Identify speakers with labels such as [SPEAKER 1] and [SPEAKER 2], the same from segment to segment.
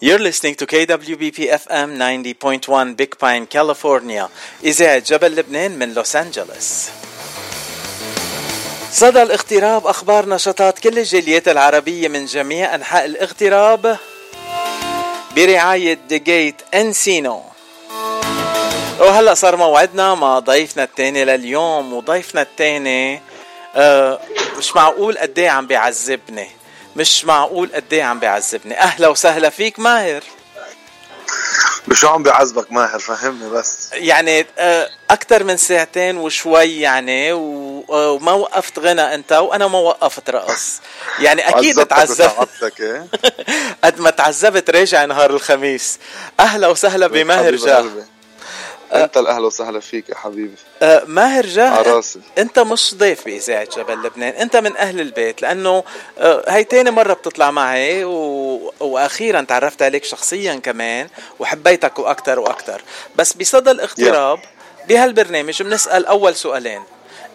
[SPEAKER 1] You're listening to KWBP FM 90.1 Big Pine, California. إذاعة جبل لبنان من لوس أنجلوس صدى الاغتراب أخبار نشاطات كل الجاليات العربية من جميع أنحاء الاغتراب. برعاية ديجيت انسينو وهلا صار موعدنا مع ضيفنا الثاني لليوم وضيفنا الثاني آه مش معقول قد إيه عم بيعذبني. مش معقول قد إيه عم بيعذبني. أهلا وسهلا فيك ماهر.
[SPEAKER 2] شو عم بيعذبك ماهر فهمني بس.
[SPEAKER 1] يعني آه، أكثر من ساعتين وشوي يعني آه، وما وقفت غنى أنت وأنا ما وقفت رقص. يعني أكيد تعذبت
[SPEAKER 2] إيه؟
[SPEAKER 1] قد ما تعذبت راجع نهار الخميس. أهلا وسهلا بماهر جاه
[SPEAKER 2] أنت الاهلا وسهلا فيك يا حبيبي.
[SPEAKER 1] أه ماهر جاه
[SPEAKER 2] عراسي.
[SPEAKER 1] أنت مش ضيف باذاعه جبل لبنان أنت من أهل البيت لأنه أه هي تاني مرة بتطلع معي و... وأخيرا تعرفت عليك شخصيا كمان وحبيتك وأكثر وأكثر بس بصدى الاغتراب بهالبرنامج بنسأل أول سؤالين.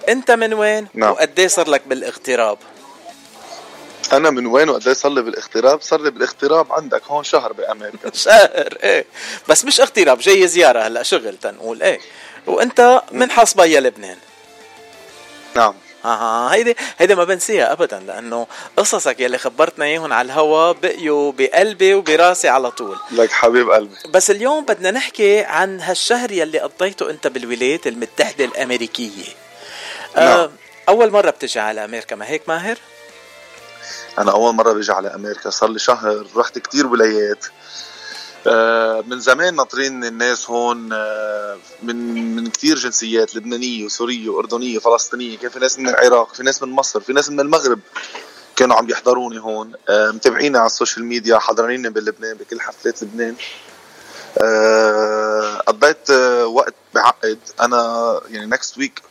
[SPEAKER 1] أنت من وين؟
[SPEAKER 2] نعم.
[SPEAKER 1] وقد إيه صار لك بالاغتراب؟
[SPEAKER 2] أنا من وين وقد إيه صار لي بالاغتراب؟ صار لي بالاغتراب عندك هون شهر بأمريكا.
[SPEAKER 1] شهر إيه. بس مش اغتراب جاي زيارة هلأ شغل تنقول إيه. وأنت من حصبية لبنان؟
[SPEAKER 2] نعم.
[SPEAKER 1] أها هيدي هيدي ما بنسيها ابدا لأنه قصصك يلي خبرتنا إياهم على الهوا بقيوا بقلبي وبراسي على طول.
[SPEAKER 2] لك حبيب قلبي.
[SPEAKER 1] بس اليوم بدنا نحكي عن هالشهر يلي قضيته أنت بالولايات المتحدة الأمريكية.
[SPEAKER 2] نعم.
[SPEAKER 1] آه أول مرة بتجي على أمريكا ما هيك ماهر؟
[SPEAKER 2] أنا أول مرة بيجي على أمريكا. صار لي شهر رحت كتير ولايات. آه، من زمان ناطرين الناس هون آه، من من كثير جنسيات لبنانية وسورية وأردنية فلسطينية. كان في ناس من العراق في ناس من مصر في ناس من المغرب كانوا عم يحضروني هون. آه، متابعيني على ال social media حاضريني بلبنان بكل حفلات لبنان. قضيت وقت بعقد. أنا يعني next week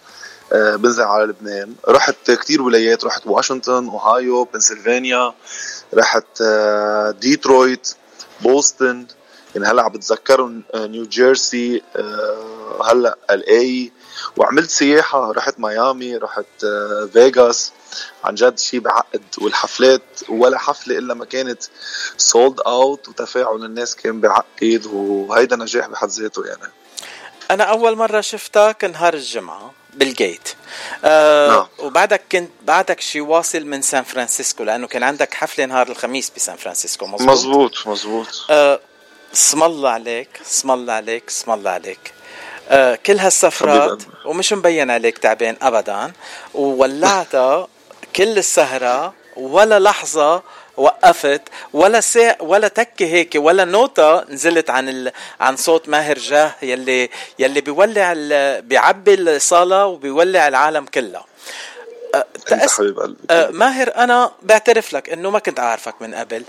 [SPEAKER 2] بنزل على لبنان. رحت كتير ولايات رحت واشنطن أوهايو بنسلفانيا رحت ديترويت بوسطن. يعني هلأ عم بتذكرهم نيو جيرسي هلأ LA وعملت سياحة رحت ميامي رحت فيغاس. عن جد شيء بعقد والحفلات ولا حفلة إلا ما كانت sold out وتفاعل الناس كان بعقد وهيدا نجاح بحد ذاته يعني.
[SPEAKER 1] أنا أول مرة شفتك نهار الجمعة. بالجيت. آه
[SPEAKER 2] نعم.
[SPEAKER 1] وبعدك كنت بعدك شي واصل من سان فرانسيسكو لأنه كان عندك حفلة نهار الخميس بسان فرانسيسكو مزبوط
[SPEAKER 2] مزبوط مزبوط
[SPEAKER 1] آه اسم الله عليك اسم الله عليك اسم الله عليك. آه كل هالسفرات ومش مبين عليك تعبان ابدا وولعتها كل السهرة ولا لحظة وقفت ولا ساعة ولا تكة هيك ولا نوتة نزلت عن ال... عن صوت ماهر جاه يلي يلي بيولع ال... بيعبي الصالة وبيولع العالم كلها
[SPEAKER 2] تأس... حبيب قلبي.
[SPEAKER 1] أه ماهر أنا بعترف لك إنه ما كنت اعرفك من قبل.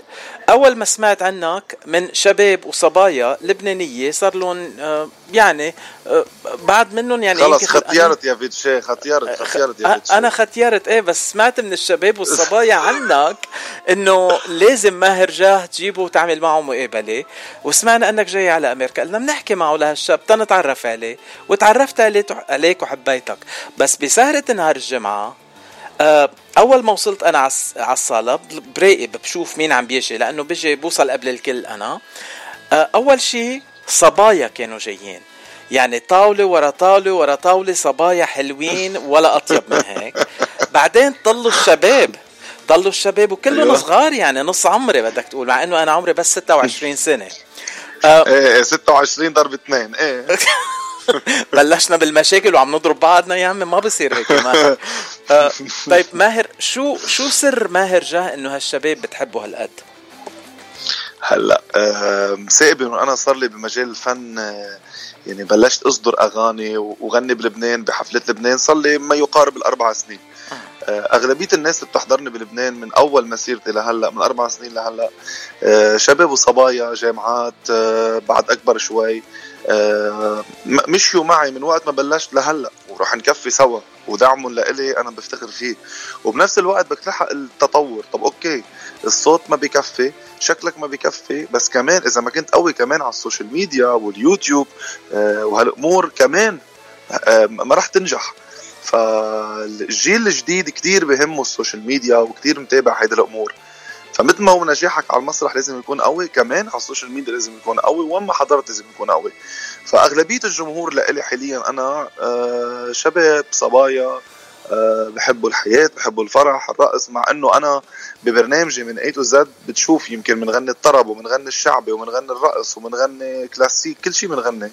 [SPEAKER 1] أول ما سمعت عنك من شباب وصبايا لبنانية صار لهم أه يعني أه بعد منهم يعني
[SPEAKER 2] خلص ختيارت يا فيتشي ختيارت ختيارت يا فيتشي
[SPEAKER 1] أنا ختيارت إيه بس سمعت من الشباب والصبايا عنك إنه لازم ماهر جاه تجيبه وتعمل معه مقابلة. وسمعنا إنك جاي على أمريكا. قلنا بنحكي معه لهالشاب تنتعرف عليه. وتعرفت عليك وحبيتك. بس بسهرة نهار الجمعة أول ما وصلت أنا على الصاله براقب بشوف مين عم بيجي لأنه بيجي بوصل قبل الكل أنا. أول شيء صبايا كانوا جايين. يعني طاولة ورا طاولة ورا طاولة صبايا حلوين ولا أطيب من هيك. بعدين طلوا الشباب طلوا الشباب وكلهم أيوة. صغار يعني نص عمري بدك تقول مع إنه أنا عمري بس 26 سنة.
[SPEAKER 2] آه إيه 26 ضرب اثنين إيه.
[SPEAKER 1] بلشنا بالمشاكل وعم نضرب بعضنا يا عمي ما بصير هيك ماهر. آه طيب ماهر شو شو سر ماهر جاه إنه هالشباب بتحبه هالقد؟
[SPEAKER 2] هلأ آه مساقبي انه أنا صار لي بمجال الفن آه يعني بلشت أصدر أغاني وغني بلبنان بحفلات لبنان صار لي ما يقارب الأربع سنين. آه. أغلبية الناس اللي بتحضرني بلبنان من أول مسيرتي لهلأ من أربع سنين لهلأ آه شباب وصبايا جامعات آه بعد أكبر شوي آه مشيوا معي من وقت ما بلشت لهلأ. وراح نكفي سوا ودعمهم لإلي أنا بفتخر فيه. وبنفس الوقت بدك تلحق التطور. طب okay الصوت ما بكفي شكلك ما بكفي بس كمان إذا ما كنت قوي كمان على ال social media واليوتيوب آه وهالأمور كمان آه ما راح تنجح. فالجيل الجديد كتير بهمه ال social media وكتير متابع هيدي الأمور. فمثل ما هو نجاحك على المسرح لازم يكون قوي كمان على ال social media لازم يكون قوي وما حضرت لازم يكون قوي. فأغلبية الجمهور لإلي حاليا أنا آه، شباب صبايا بحبوا الحياة بحبوا الفرح الرقص مع إنه أنا ببرنامجي من A to Z بتشوف يمكن بنغني الطرب وبنغني الشعبي وبنغني الرقص وبنغني كلاسيك كل شيء بنغني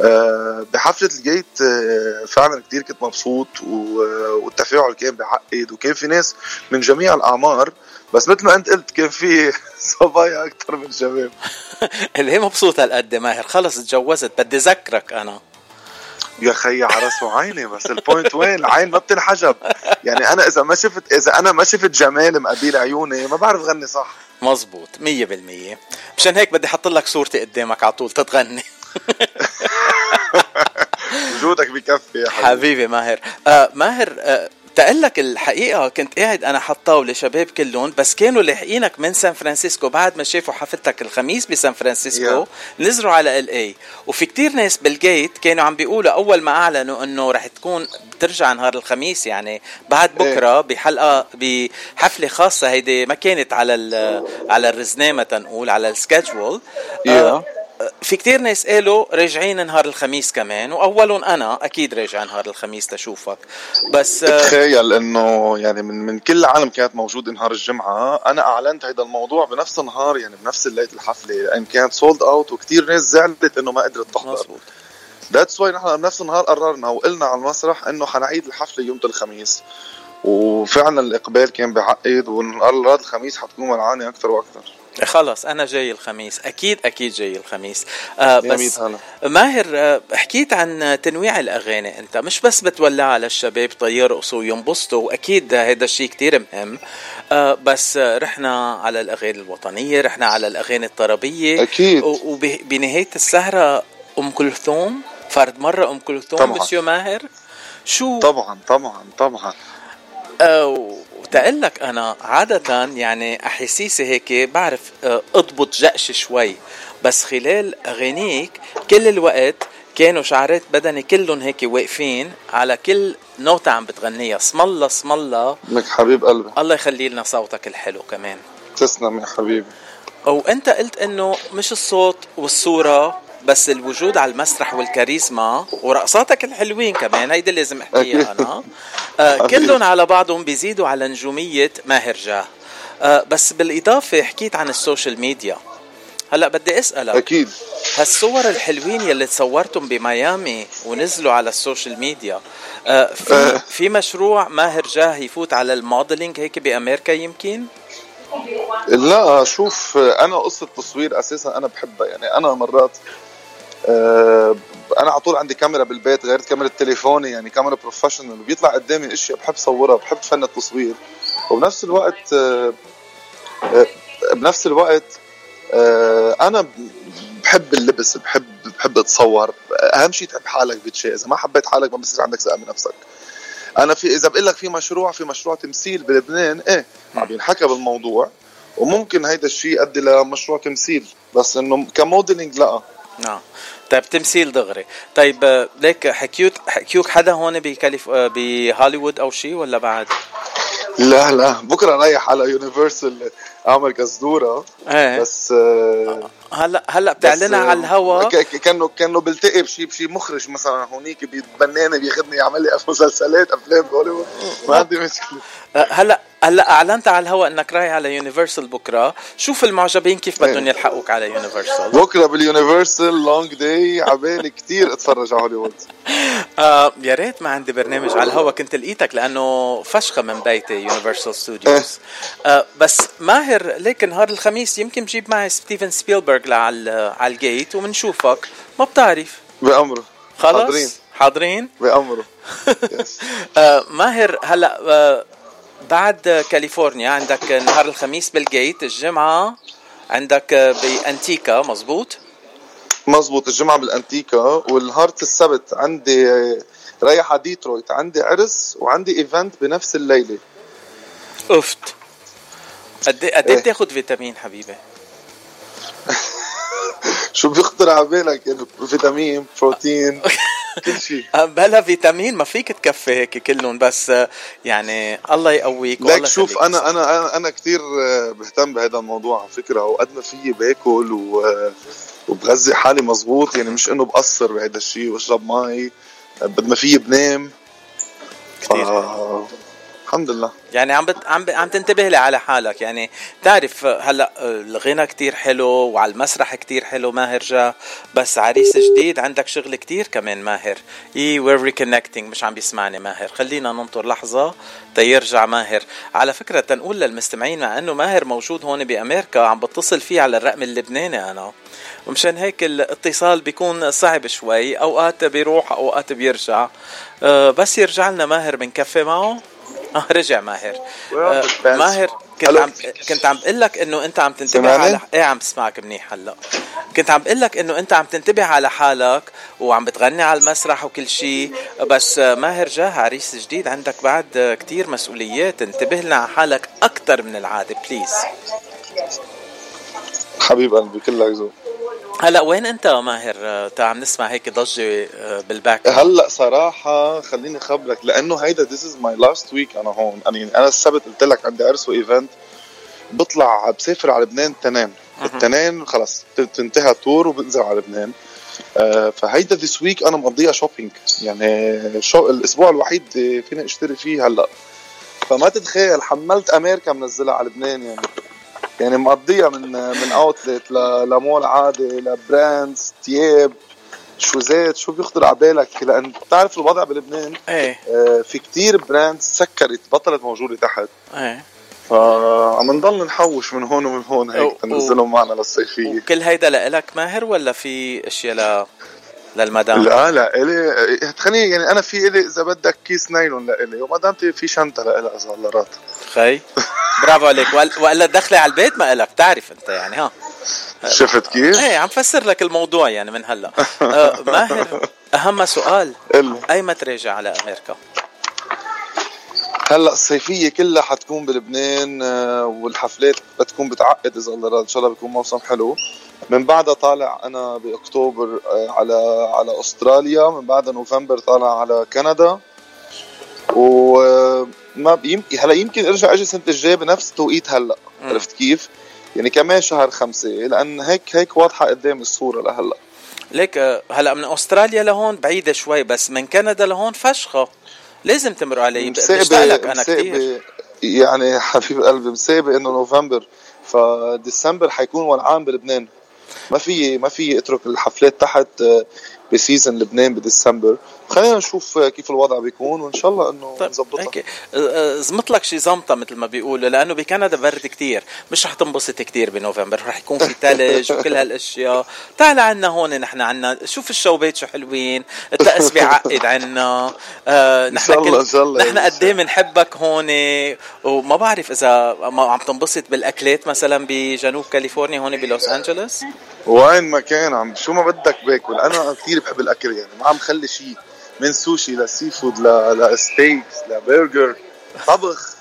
[SPEAKER 2] أه بحفلة الجيت أه فعلا كثير كنت مبسوط والتفاعل كان بعقد وكان في ناس من جميع الأعمار. بس مثل ما أنت قلت كان في صبايا أكثر من شباب.
[SPEAKER 1] اللي هي مبسوطة هالقد ماهر خلص تجوزت بدي ذكرك أنا.
[SPEAKER 2] يا خي على راس وعيني بس ال point وين؟ العين ما بتنحجب. يعني أنا إذا ما شفت إذا أنا ما شفت جمال مقابيل عيوني ما بعرف غني صح.
[SPEAKER 1] مزبوط مية بالمية. مشان هيك بدي أحط لك صورتي قدامك على طول تتغني.
[SPEAKER 2] وجودك بكفي يا
[SPEAKER 1] حبيبي, حبيبي ماهر. آه ماهر آه تقول لك الحقيقة كنت قاعد أنا ع طاولة شباب كلهم بس كانوا لاحقينك من سان فرانسيسكو بعد ما شافوا حفلتك الخميس بسان فرانسيسكو yeah. نزلوا على LA وفي كتير ناس بالجيت كانوا عم بيقولوا أول ما أعلنوا إنه رح تكون بترجع نهار الخميس يعني بعد إيه. بكرة بحلقة بحفلة خاصة هيدي ما كانت على على الرزنامه تنقول على ال schedule yeah. آه في كتير ناس قالوا راجعين نهار الخميس كمان وأولهم أنا أكيد راجع نهار الخميس تشوفك بس
[SPEAKER 2] آه، تخيل إنه يعني من من كل العالم كانت موجوده نهار الجمعة أنا أعلنت هذا الموضوع بنفس النهار يعني بنفس ليله الحفلة لأن كانت sold out وكتير ناس زعلت إنه ما قدرت تحضر. مزبوط that's why نحن بنفس النهار قررنا وقلنا على المسرح إنه حنعيد الحفلة يوم الخميس. وفعلا الإقبال كان بعقد ونهار الخميس حتكون مولعانة أكثر وأكثر.
[SPEAKER 1] خلص أنا جاي الخميس. أكيد أكيد جاي الخميس. آه بس ماهر آه حكيت عن تنويع الأغاني أنت. مش بس بتولع على الشباب طيرقصوا وينبسطوا واكيد هذا الشيء كتير مهم. آه بس رحنا على الأغاني الوطنية رحنا على الأغاني الطربية.
[SPEAKER 2] أكيد.
[SPEAKER 1] وبنهاية السهرة أم كلثوم فرد مرة أم كلثوم مسيو ماهر؟
[SPEAKER 2] شو؟ طبعا طبعا طبعا.
[SPEAKER 1] آه تقول لك أنا عادة يعني أحاسيسي هيك بعرف آه، أضبط جأش شوي. بس خلال أغانيك كل الوقت كانوا شعرات بدني كلهم هيك واقفين على كل نوتة عم بتغنيها. اسم الله اسم الله.
[SPEAKER 2] لك حبيب قلبي.
[SPEAKER 1] الله يخلي لنا صوتك الحلو كمان.
[SPEAKER 2] تسلم يا حبيبي.
[SPEAKER 1] وأنت قلت إنه مش الصوت والصورة بس الوجود على المسرح والكاريزما ورقصاتك الحلوين كمان هيدي لازم أحكيها أنا. آه كلهم على بعضهم بيزيدوا على نجومية ماهر جاه آه بس بالإضافة حكيت عن ال social media. هلأ بدي أسألك
[SPEAKER 2] أكيد.
[SPEAKER 1] هالصور الحلوين يلي تصورتم بميامي ونزلوا على ال social media آه في آه. في مشروع ماهر جاه يفوت على ال modeling هيك بأمريكا يمكن؟
[SPEAKER 2] لا شوف أنا قصة تصوير أساسا أنا بحبها يعني أنا مرات أنا على طول عندي كاميرا بالبيت غير كاميرا تليفوني يعني كاميرا بروفيشنال وبيطلع قدامي أشياء بحب صورها بحب فن التصوير. وبنفس الوقت آه، آه، بنفس الوقت أنا بحب اللبس بحب بحب أتصور. أهم شيء تحب حالك بشيء إذا ما حبيت حالك ما بصير عندك ثقه بنفسك. أنا في إذا بقول لك في مشروع في مشروع تمثيل بلبنان إيه عم ينحكى بالموضوع وممكن هيدا الشيء يؤدي لمشروع تمثيل بس إنه ك modeling لا.
[SPEAKER 1] نعم. طيب تمثيل دغري. طيب آه، ليك حكيوك حكيوك حدا هون بكاليف آه، بهوليوود أو شيء ولا بعد؟
[SPEAKER 2] لا لا. بكرة رايح على Universal اعمل كزدورة.
[SPEAKER 1] إيه.
[SPEAKER 2] بس آه
[SPEAKER 1] هلا هلا بتعلنها على الهوا.
[SPEAKER 2] كأنه كأنه بلتقي بشي بشي مخرج مثلا هونيك بيتبناني بياخذني يعمل لي مسلسلات أفلام بهوليوود ما عندي مشكلة.
[SPEAKER 1] آه، هلا هلا أعلنت على الهواء إنك رايح على Universal بكرة. شوف المعجبين كيف بدهم يلحقوك على Universal
[SPEAKER 2] بكرة بال Universal long day عبالي كثير أتفرج على هوليوود.
[SPEAKER 1] آه يا ريت ما عندي برنامج على الهواء كنت لقيتك لأنه فشخة من بيتي Universal Studios آه بس ماهر ليك نهار الخميس يمكن بجيب معي ستيفن سبيلبرغ على على ال Gate وبنشوفك ما بتعرف.
[SPEAKER 2] بأمره.
[SPEAKER 1] خلص؟ حاضرين. حاضرين؟
[SPEAKER 2] بأمره.
[SPEAKER 1] آه ماهر هلا آه بعد كاليفورنيا عندك نهار الخميس بال Gate الجمعة عندك بأنتيكا مزبوط
[SPEAKER 2] مزبوط الجمعة بالأنتيكا والنهار السبت عندي رايح على ديترويت. عندي عرس وعندي event بنفس الليلة.
[SPEAKER 1] أفت. قد إيه قد إيه بتاخذ فيتامين حبيبي؟
[SPEAKER 2] شو بيخطر على بالك؟ يعني فيتامين بروتين كل شيء.
[SPEAKER 1] بلا فيتامين ما فيك تكفي هيك كلهم بس يعني الله يقويك
[SPEAKER 2] ليك شوف أنا أنا أنا كثير بهتم بهذا الموضوع على فكرة وقد ما فيي باكل و وبغذي حالي مزبوط يعني مش إنه بقصر بهذا الشيء وأشرب مي قد ما فيي بنام الحمد لله.
[SPEAKER 1] يعني عم بت... عم ب... عم تنتبه لي على حالك. يعني تعرف هلأ الغنى كتير حلو وعلى المسرح كتير حلو ماهر جا. بس عريس جديد عندك شغل كتير كمان ماهر. إي we're reconnecting مش عم بيسمعني ماهر. خلينا ننطر لحظة تيرجع ماهر. على فكرة تنقول للمستمعين مع إنه ماهر موجود هون بأمريكا عم بتصل فيه على الرقم اللبناني أنا. ومشان هيك الاتصال بيكون صعب شوي. أوقات بيروح أوقات بيرجع. أه بس يرجع لنا ماهر بنكفي معه. آه رجع ماهر. آه ماهر كنت عم كنت عم بقول لك إنه أنت عم تنتبه على إيه عم بسمعك منيح هلأ. كنت عم بقول لك إنه أنت عم تنتبه على حالك وعم بتغني على المسرح وكل شيء بس ماهر جاه عريس جديد عندك بعد كتير مسؤوليات. انتبه لنا على حالك أكثر من العادة please
[SPEAKER 2] حبيب قلبي كلك ذوق.
[SPEAKER 1] هلا وين انت ماهر؟ تا عم نسمع هيك ضجة آه، بال back.
[SPEAKER 2] هلا صراحة خليني خبرك لأنه هيدا this is my last week أنا هون. يعني أنا السبت قلت لك عندي عرس و event بطلع بسافر على لبنان تنين. التنين خلص تنتهى ال tour وبنزل على لبنان. آه فهيدا this week أنا مقضيها shopping يعني شو الأسبوع الوحيد فيني أشتري فيه هلا. فما تتخيل حملت أمريكا منزلها على لبنان يعني. يعني مقضيها من من outlet ل mall عادي ل brands تياب. شوزات شو بيخطر على بالك؟ لأن بتعرف الوضع بلبنان؟
[SPEAKER 1] إيه.
[SPEAKER 2] آه في كتير brands سكرت بطلت موجودة تحت.
[SPEAKER 1] إيه.
[SPEAKER 2] فعم نضل نحوش من هون ومن هون هيك تنزلهم معنا للصيفية.
[SPEAKER 1] وكل هيدا لإلك ماهر ولا في أشياء للمدام.
[SPEAKER 2] لا لا إلي خليني يعني أنا في إلي إذا بدك كيس نايلون لإلي ومدامتي في شنطة لإلها اذا هالرات
[SPEAKER 1] خي. برافو عليك. وإلا دخلي على البيت ما إلك. تعرف أنت يعني ها.
[SPEAKER 2] شفت كيف؟
[SPEAKER 1] إيه عم فسر لك الموضوع يعني من هلا. آه ماهر أهم سؤال. أي متى راجع على أمريكا؟
[SPEAKER 2] هلأ الصيفية كلها حتكون بلبنان آه، والحفلات بتكون بتعقد إذا الله إن شاء الله بيكون موسم حلو. من بعدها طالع أنا بأكتوبر آه، على على أستراليا. من بعدها نوفمبر طالع على كندا. وما يمكن هلأ يمكن أرجع أجي السنة الجاية بنفس التوقيت هلأ. عرفت كيف؟ يعني كمان شهر خمسة لأن هيك هيك واضحة قدام الصورة لهلأ.
[SPEAKER 1] ليك آه، هلأ من أستراليا لهون بعيدة شوي بس من كندا لهون فشخة. لازم تمر علي. بشتاق لك أنا كثير
[SPEAKER 2] يعني حبيب قلبي مسابق إنه نوفمبر. فديسمبر حيكون ولعان بلبنان. ما في ما في اترك الحفلات تحت آه، بسيزن لبنان بديسمبر. خلينا نشوف كيف الوضع بيكون وإن شاء الله إنه طيب نظبطها.
[SPEAKER 1] هيك زمط لك شي زمطة مثل ما بيقولوا لأنه بكندا برد كتير مش رح تنبسط كتير بنوفمبر رح يكون في ثلج وكل هالأشياء. تعال عنا هون نحن عنا شوف الشوبات شو حلوين الطقس بيعقد عنا. آه نحن
[SPEAKER 2] الله إن شاء الله
[SPEAKER 1] نحن قد إيه بنحبك هون؟ وما بعرف إذا ما عم تنبسط بالأكلات مثلا بجنوب كاليفورنيا هون بلوس أنجلوس؟
[SPEAKER 2] وين ما كان عم شو ما بدك باكل. أنا كثير بحب الأكل يعني. ما عم خلي شيء من سوشي ل seafood ل steaks لبرجر طبخ.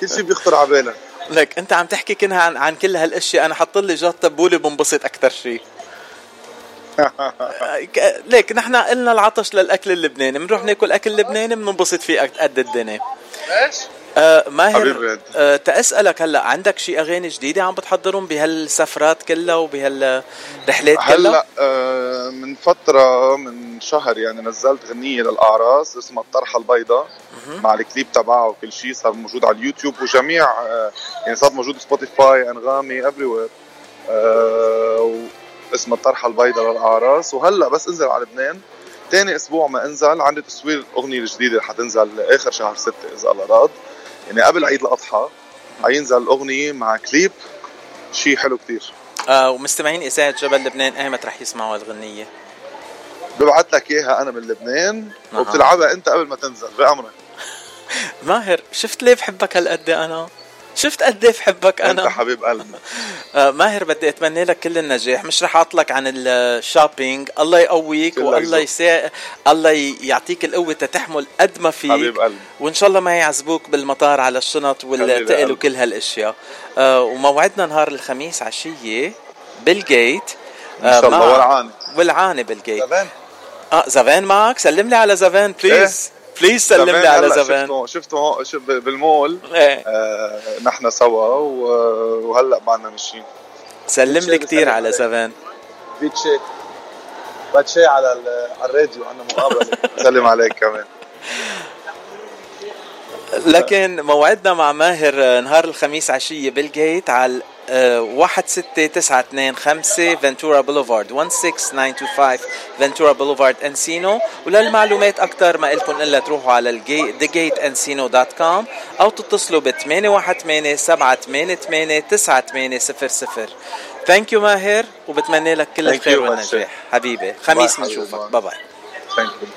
[SPEAKER 2] كل شيء بيخطر على بالك.
[SPEAKER 1] لك أنت عم تحكي كنها عن, عن كل هالأشياء. أنا حط لي جات تبوله بنبسط أكثر شيء ليك نحن قلنا العطش للأكل اللبناني. بنروح ناكل أكل لبناني بننبسط فيه قد الدنيا.
[SPEAKER 2] إيش؟
[SPEAKER 1] آه ماهر آه تأسألك هلا عندك شي أغاني جديدة عم بتحضرهم بهالسفرات كلها وبهالرحلات كلها؟
[SPEAKER 2] هلا آه من فترة من شهر يعني نزلت غنية للأعراس اسمها الطرحة البيضاء مع الكليب تبعها وكل شيء صار موجود على اليوتيوب وجميع آه يعني صار موجود Spotify أنغامي everywhere آه اسمها الطرحة البيضاء للأعراس. وهلا بس انزل على لبنان تاني أسبوع ما أنزل عندي تصوير الاغنيه الجديده اللي حتنزل آخر شهر ستة إذا الله راد. يعني قبل عيد الأضحى حينزل الاغنيه مع كليب شيء حلو كتير.
[SPEAKER 1] آه ومستمعين اذاعه جبل لبنان ايمت رح يسمعوا الغنية.
[SPEAKER 2] ببعث لك إياها أنا من لبنان. وبتلعبها أنت قبل ما تنزل بأمرك.
[SPEAKER 1] ماهر شفت ليه بحبك هالقد أنا؟ شفت قد إيه بحبك أنا؟
[SPEAKER 2] أنت حبيب قلبي.
[SPEAKER 1] آه ماهر بدي أتمنى لك كل النجاح. مش رح أطلق عن الشوبينج الله يقويك والله يسا الله يعطيك القوة تحمل قد ما فيك.
[SPEAKER 2] حبيب قلبي.
[SPEAKER 1] وإن شاء الله ما يعذبوك بالمطار على الشنط والتقل وكل هالأشياء. آه وموعدنا نهار الخميس عشيه بال
[SPEAKER 2] Gate إن شاء الله.
[SPEAKER 1] ولعانه ولعانه بال Gate آه زافان معك سلم لي على زافان please please سلم لي على زافان
[SPEAKER 2] شفته شفته شف بالمول.
[SPEAKER 1] إيه.
[SPEAKER 2] آه نحن سوا وهلأ معنا ماشيين
[SPEAKER 1] سلم لي كثير على زافان
[SPEAKER 2] بيتشي باتشي على على الراديو عندنا مقابلة. سلم عليك كمان.
[SPEAKER 1] لكن موعدنا مع ماهر نهار الخميس عشية بال Gate على 16925 Ventura Boulevard 16925 Ventura Boulevard Encino وللمعلومات أكثر ما لكم إلا تروحوا على thegateencino.com أو تتصلوا ب 818 788 9800 thank you ماهر وبتمنى لك كل الخير والنجاح. حبيبي خميس بنشوفك bye bye ثانك يو